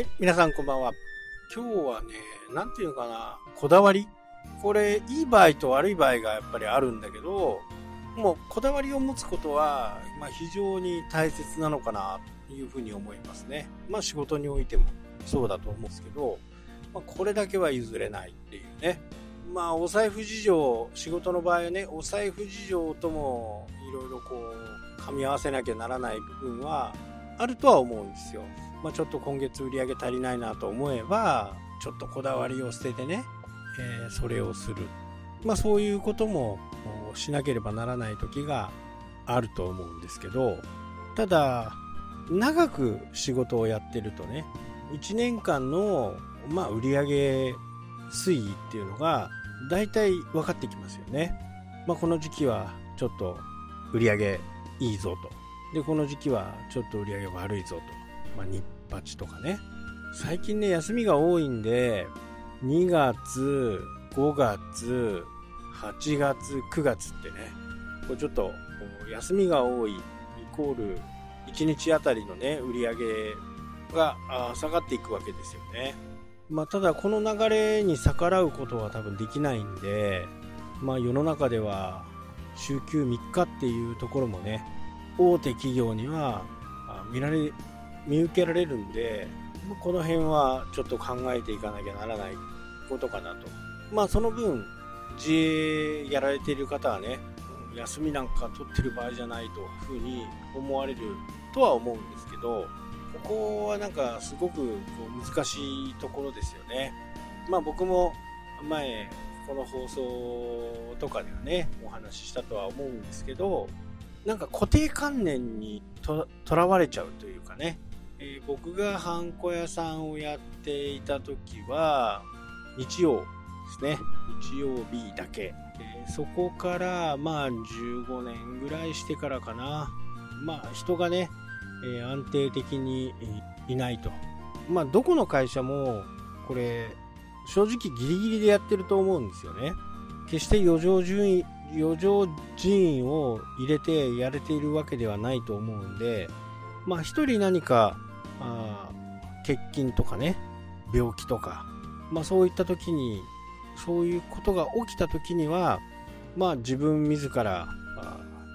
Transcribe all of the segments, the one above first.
はい、皆さんこんばんは。今日はね、なんていうのかな、こだわりこれ、いい場合と悪い場合がやっぱりあるんだけど、もうこだわりを持つことは、まあ、非常に大切なのかなというふうに思いますね。まあ仕事においてもそうだと思うんですけど、まあ、これだけは譲れないっていうね。まあお財布事情、仕事の場合はね、お財布事情ともいろいろこう、噛み合わせなきゃならない部分はあるとは思うんですよ。まあ、ちょっと今月売り上げ足りないなと思えば、ちょっとこだわりを捨ててね、えー、それをする。まあそういうこともしなければならない時があると思うんですけど、ただ、長く仕事をやってるとね、1年間の、まあ、売上推移っていうのが大体分かってきますよね。まあ、この時期はちょっと売上いいぞと。で、この時期はちょっと売り上げ悪いぞと。まあ、日八とかね。最近ね、休みが多いんで、2月、5月、8月、9月ってね、これちょっと休みが多いイコール1日あたりのね、売り上げが下がっていくわけですよね。まあ、ただこの流れに逆らうことは多分できないんで、まあ、世の中では週休3日っていうところもね、大手企業には見られ見受けられるんで、この辺はちょっと考えていかなきゃならないことかなと。まあその分、自営やられている方はね、休みなんか取ってる場合じゃないというふうに思われるとは思うんですけど、ここはなんかすごくこう難しいところですよね。まあ僕も前、この放送とかではね、お話ししたとは思うんですけど、なんか固定観念にとらわれちゃうというかね、えー、僕がハンコ屋さんをやっていた時は、日曜ですね。日曜日だけ。えー、そこから、まあ、15年ぐらいしてからかな。まあ、人がね、えー、安定的にいないと。まあ、どこの会社も、これ、正直ギリギリでやってると思うんですよね。決して余剰順位、余剰人員を入れてやれているわけではないと思うんで、まあ一人何かあ欠勤とかね病気とか、まあ、そういった時にそういうことが起きた時にはまあ自分自ら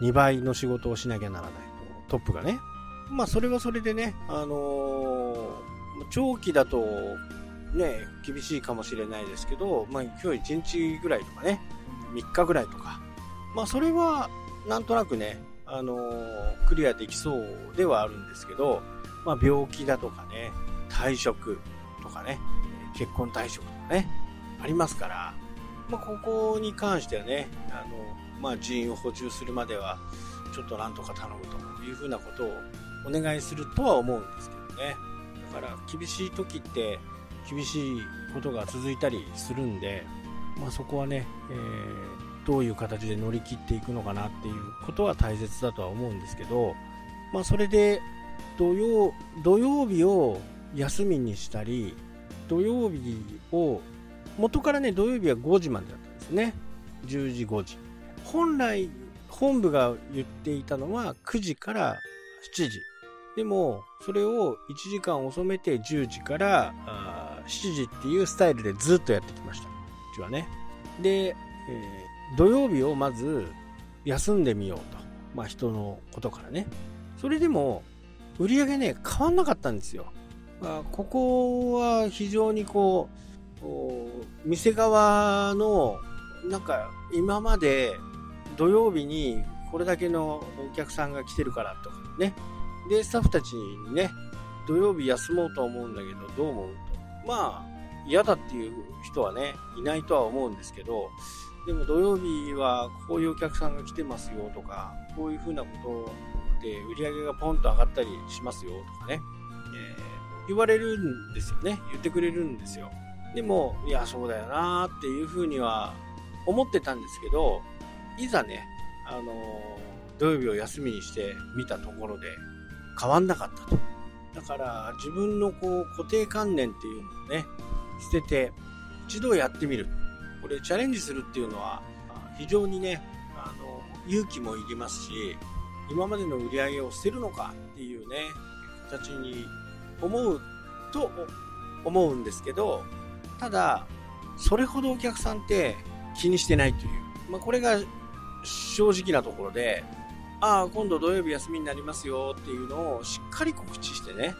2倍の仕事をしなきゃならないと。トップがね。まあそれはそれでねあのー、長期だとね厳しいかもしれないですけどまあ今日1日ぐらいとかね3日ぐらいとかまあそれはなんとなくねあのー、クリアできそうではあるんですけどまあ、病気だとかね、退職とかね、結婚退職とかね、ありますから、まあ、ここに関してはね、あの、まあ、人員を補充するまでは、ちょっとなんとか頼むというふうなことをお願いするとは思うんですけどね。だから、厳しい時って、厳しいことが続いたりするんで、まあ、そこはね、えー、どういう形で乗り切っていくのかなっていうことは大切だとは思うんですけど、まあ、それで土曜土曜日を休みにしたり土曜日を元からね土曜日は5時までだったんですね。10時5時。本来本部が言っていたのは9時から7時。でもそれを1時間遅めて10時から7時っていうスタイルでずっとやってきました。うちはね。で、え、土曜日をまず休んでみようとまあ人のことからねそれでも売り上げね、変わんなかったんですよ。まあ、ここは非常にこう、店側の、なんか今まで土曜日にこれだけのお客さんが来てるからとかね。で、スタッフたちにね、土曜日休もうと思うんだけど、どう思うと。まあ、嫌だっていう人はね、いないとは思うんですけど、でも土曜日はこういうお客さんが来てますよとか、こういうふうなことて売り上げがポンと上がったりしますよとかね、えー、言われるんですよね。言ってくれるんですよ。でも、いや、そうだよなっていうふうには思ってたんですけど、いざね、あのー、土曜日を休みにして見たところで変わんなかったと。だから自分のこう固定観念っていうのをね、捨てて一度やってみる。これチャレンジするっていうのは非常にね、あの、勇気もいりますし、今までの売り上げを捨てるのかっていうね、形に思うと思うんですけど、ただ、それほどお客さんって気にしてないという。まあ、これが正直なところで、ああ、今度土曜日休みになりますよっていうのをしっかり告知してね、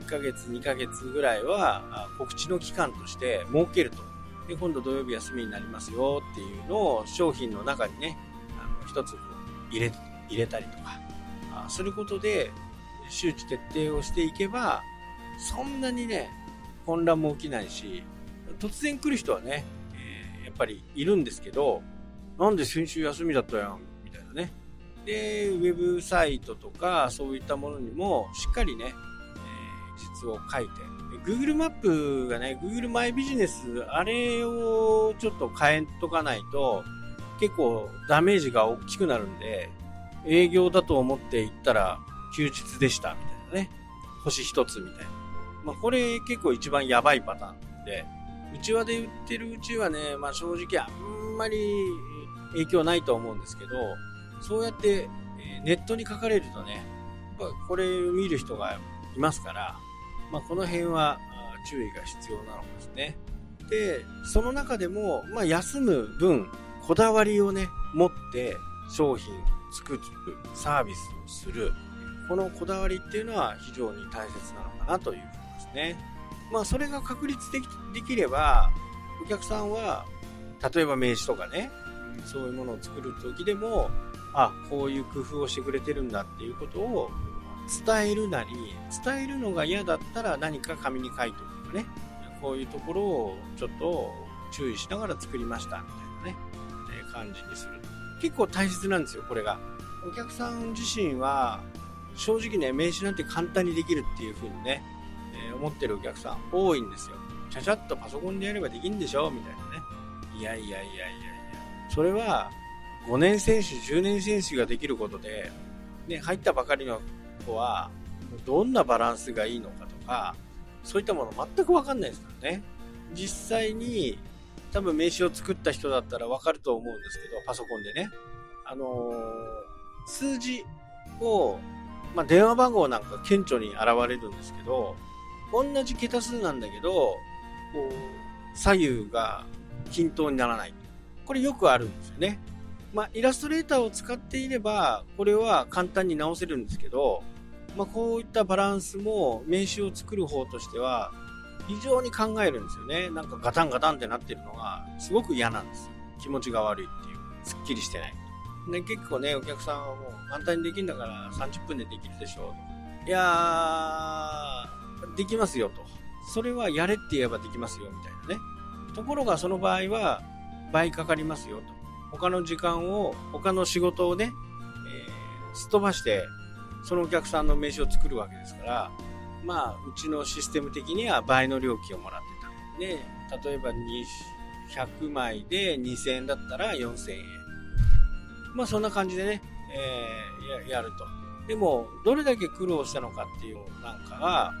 1ヶ月、2ヶ月ぐらいは告知の期間として設けると。で、今度土曜日休みになりますよっていうのを商品の中にね、あの一つ入れ、入れたりとか、あすることで、周知徹底をしていけば、そんなにね、混乱も起きないし、突然来る人はね、えー、やっぱりいるんですけど、なんで先週休みだったやん、みたいなね。で、ウェブサイトとか、そういったものにも、しっかりね、えー、実を書いて、Google マップがね、Google マイビジネス、あれをちょっと変えとかないと、結構ダメージが大きくなるんで、営業だと思って行ったら休日でした、みたいなね。星一つみたいな。まあ、これ結構一番やばいパターンで、うちわで売ってるうちはね、まあ正直あんまり影響ないと思うんですけど、そうやってネットに書かれるとね、これ見る人がいますから、まあ、この辺は注意が必要なのですね。で、その中でも、まあ、休む分、こだわりをね、持って商品を作る、サービスをする、このこだわりっていうのは非常に大切なのかなというふうですね。まあ、それが確立できできれば、お客さんは、例えば名刺とかね、そういうものを作る時でも、あ、こういう工夫をしてくれてるんだっていうことを伝えるなり、伝えるのが嫌だったら何か紙に書いておくとかね、こういうところをちょっと注意しながら作りましたみたいなね、え感じにする。結構大切なんですよ、これが。お客さん自身は、正直ね、名刺なんて簡単にできるっていう風にね、えー、思ってるお客さん多いんですよ。ちゃちゃっとパソコンでやればできんでしょみたいなね。いやいやいやいやいや。それは、5年選手、10年選手ができることで、ね、入ったばかりの子は、どんなバランスがいいのかとか、そういったもの全くわかんないですからね。実際に、多分名刺を作った人だったらわかると思うんですけど、パソコンでね。あのー、数字を、まあ、電話番号なんか顕著に現れるんですけど、同じ桁数なんだけど、こう、左右が均等にならない。これよくあるんですよね。まあ、イラストレーターを使っていれば、これは簡単に直せるんですけど、まあ、こういったバランスも名刺を作る方としては、非常に考えるんですよね。なんかガタンガタンってなってるのが、すごく嫌なんですよ。気持ちが悪いっていう。すっきりしてない。で、結構ね、お客さんはもう簡単にできるんだから30分でできるでしょう。いやー、できますよと。それはやれって言えばできますよみたいなね。ところがその場合は倍かかりますよと。他の時間を、他の仕事をね、えー、すっ飛ばして、そのお客さんの名刺を作るわけですから、まあ、うちのシステム的には倍の料金をもらってた。で、例えば100枚で2000円だったら4000円。まあ、そんな感じでね、えー、やると。でも、どれだけ苦労したのかっていうなんかは、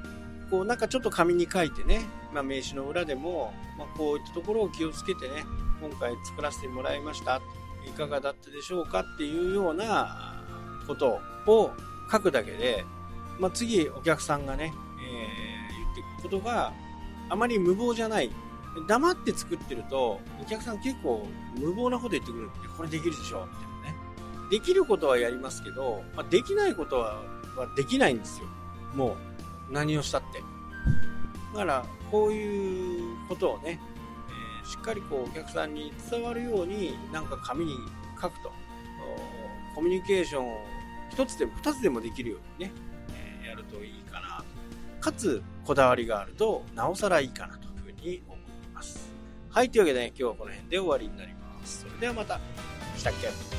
こうなんかちょっと紙に書いてね、まあ、名刺の裏でも、まあ、こういったところを気をつけてね、今回作らせてもらいました。いかがだったでしょうかっていうようなことを書くだけで、まあ、次お客さんがね、えー、言っていくことがあまり無謀じゃない。黙って作ってると、お客さん結構無謀なこと言ってくるんで、これできるでしょみたいなね。できることはやりますけど、まあ、できないことはできないんですよ。もう、何をしたって。だから、こういうことをね、しっかりこうお客さんに伝わるようになんか紙に書くと。コミュニケーションを1つでも2つでもできるようにね、え、やるといいかなと。かつこだわりがあるとなおさらいいかなというふうに思います。はいというわけで、ね、今日はこの辺で終わりになります。それではまた。したっけ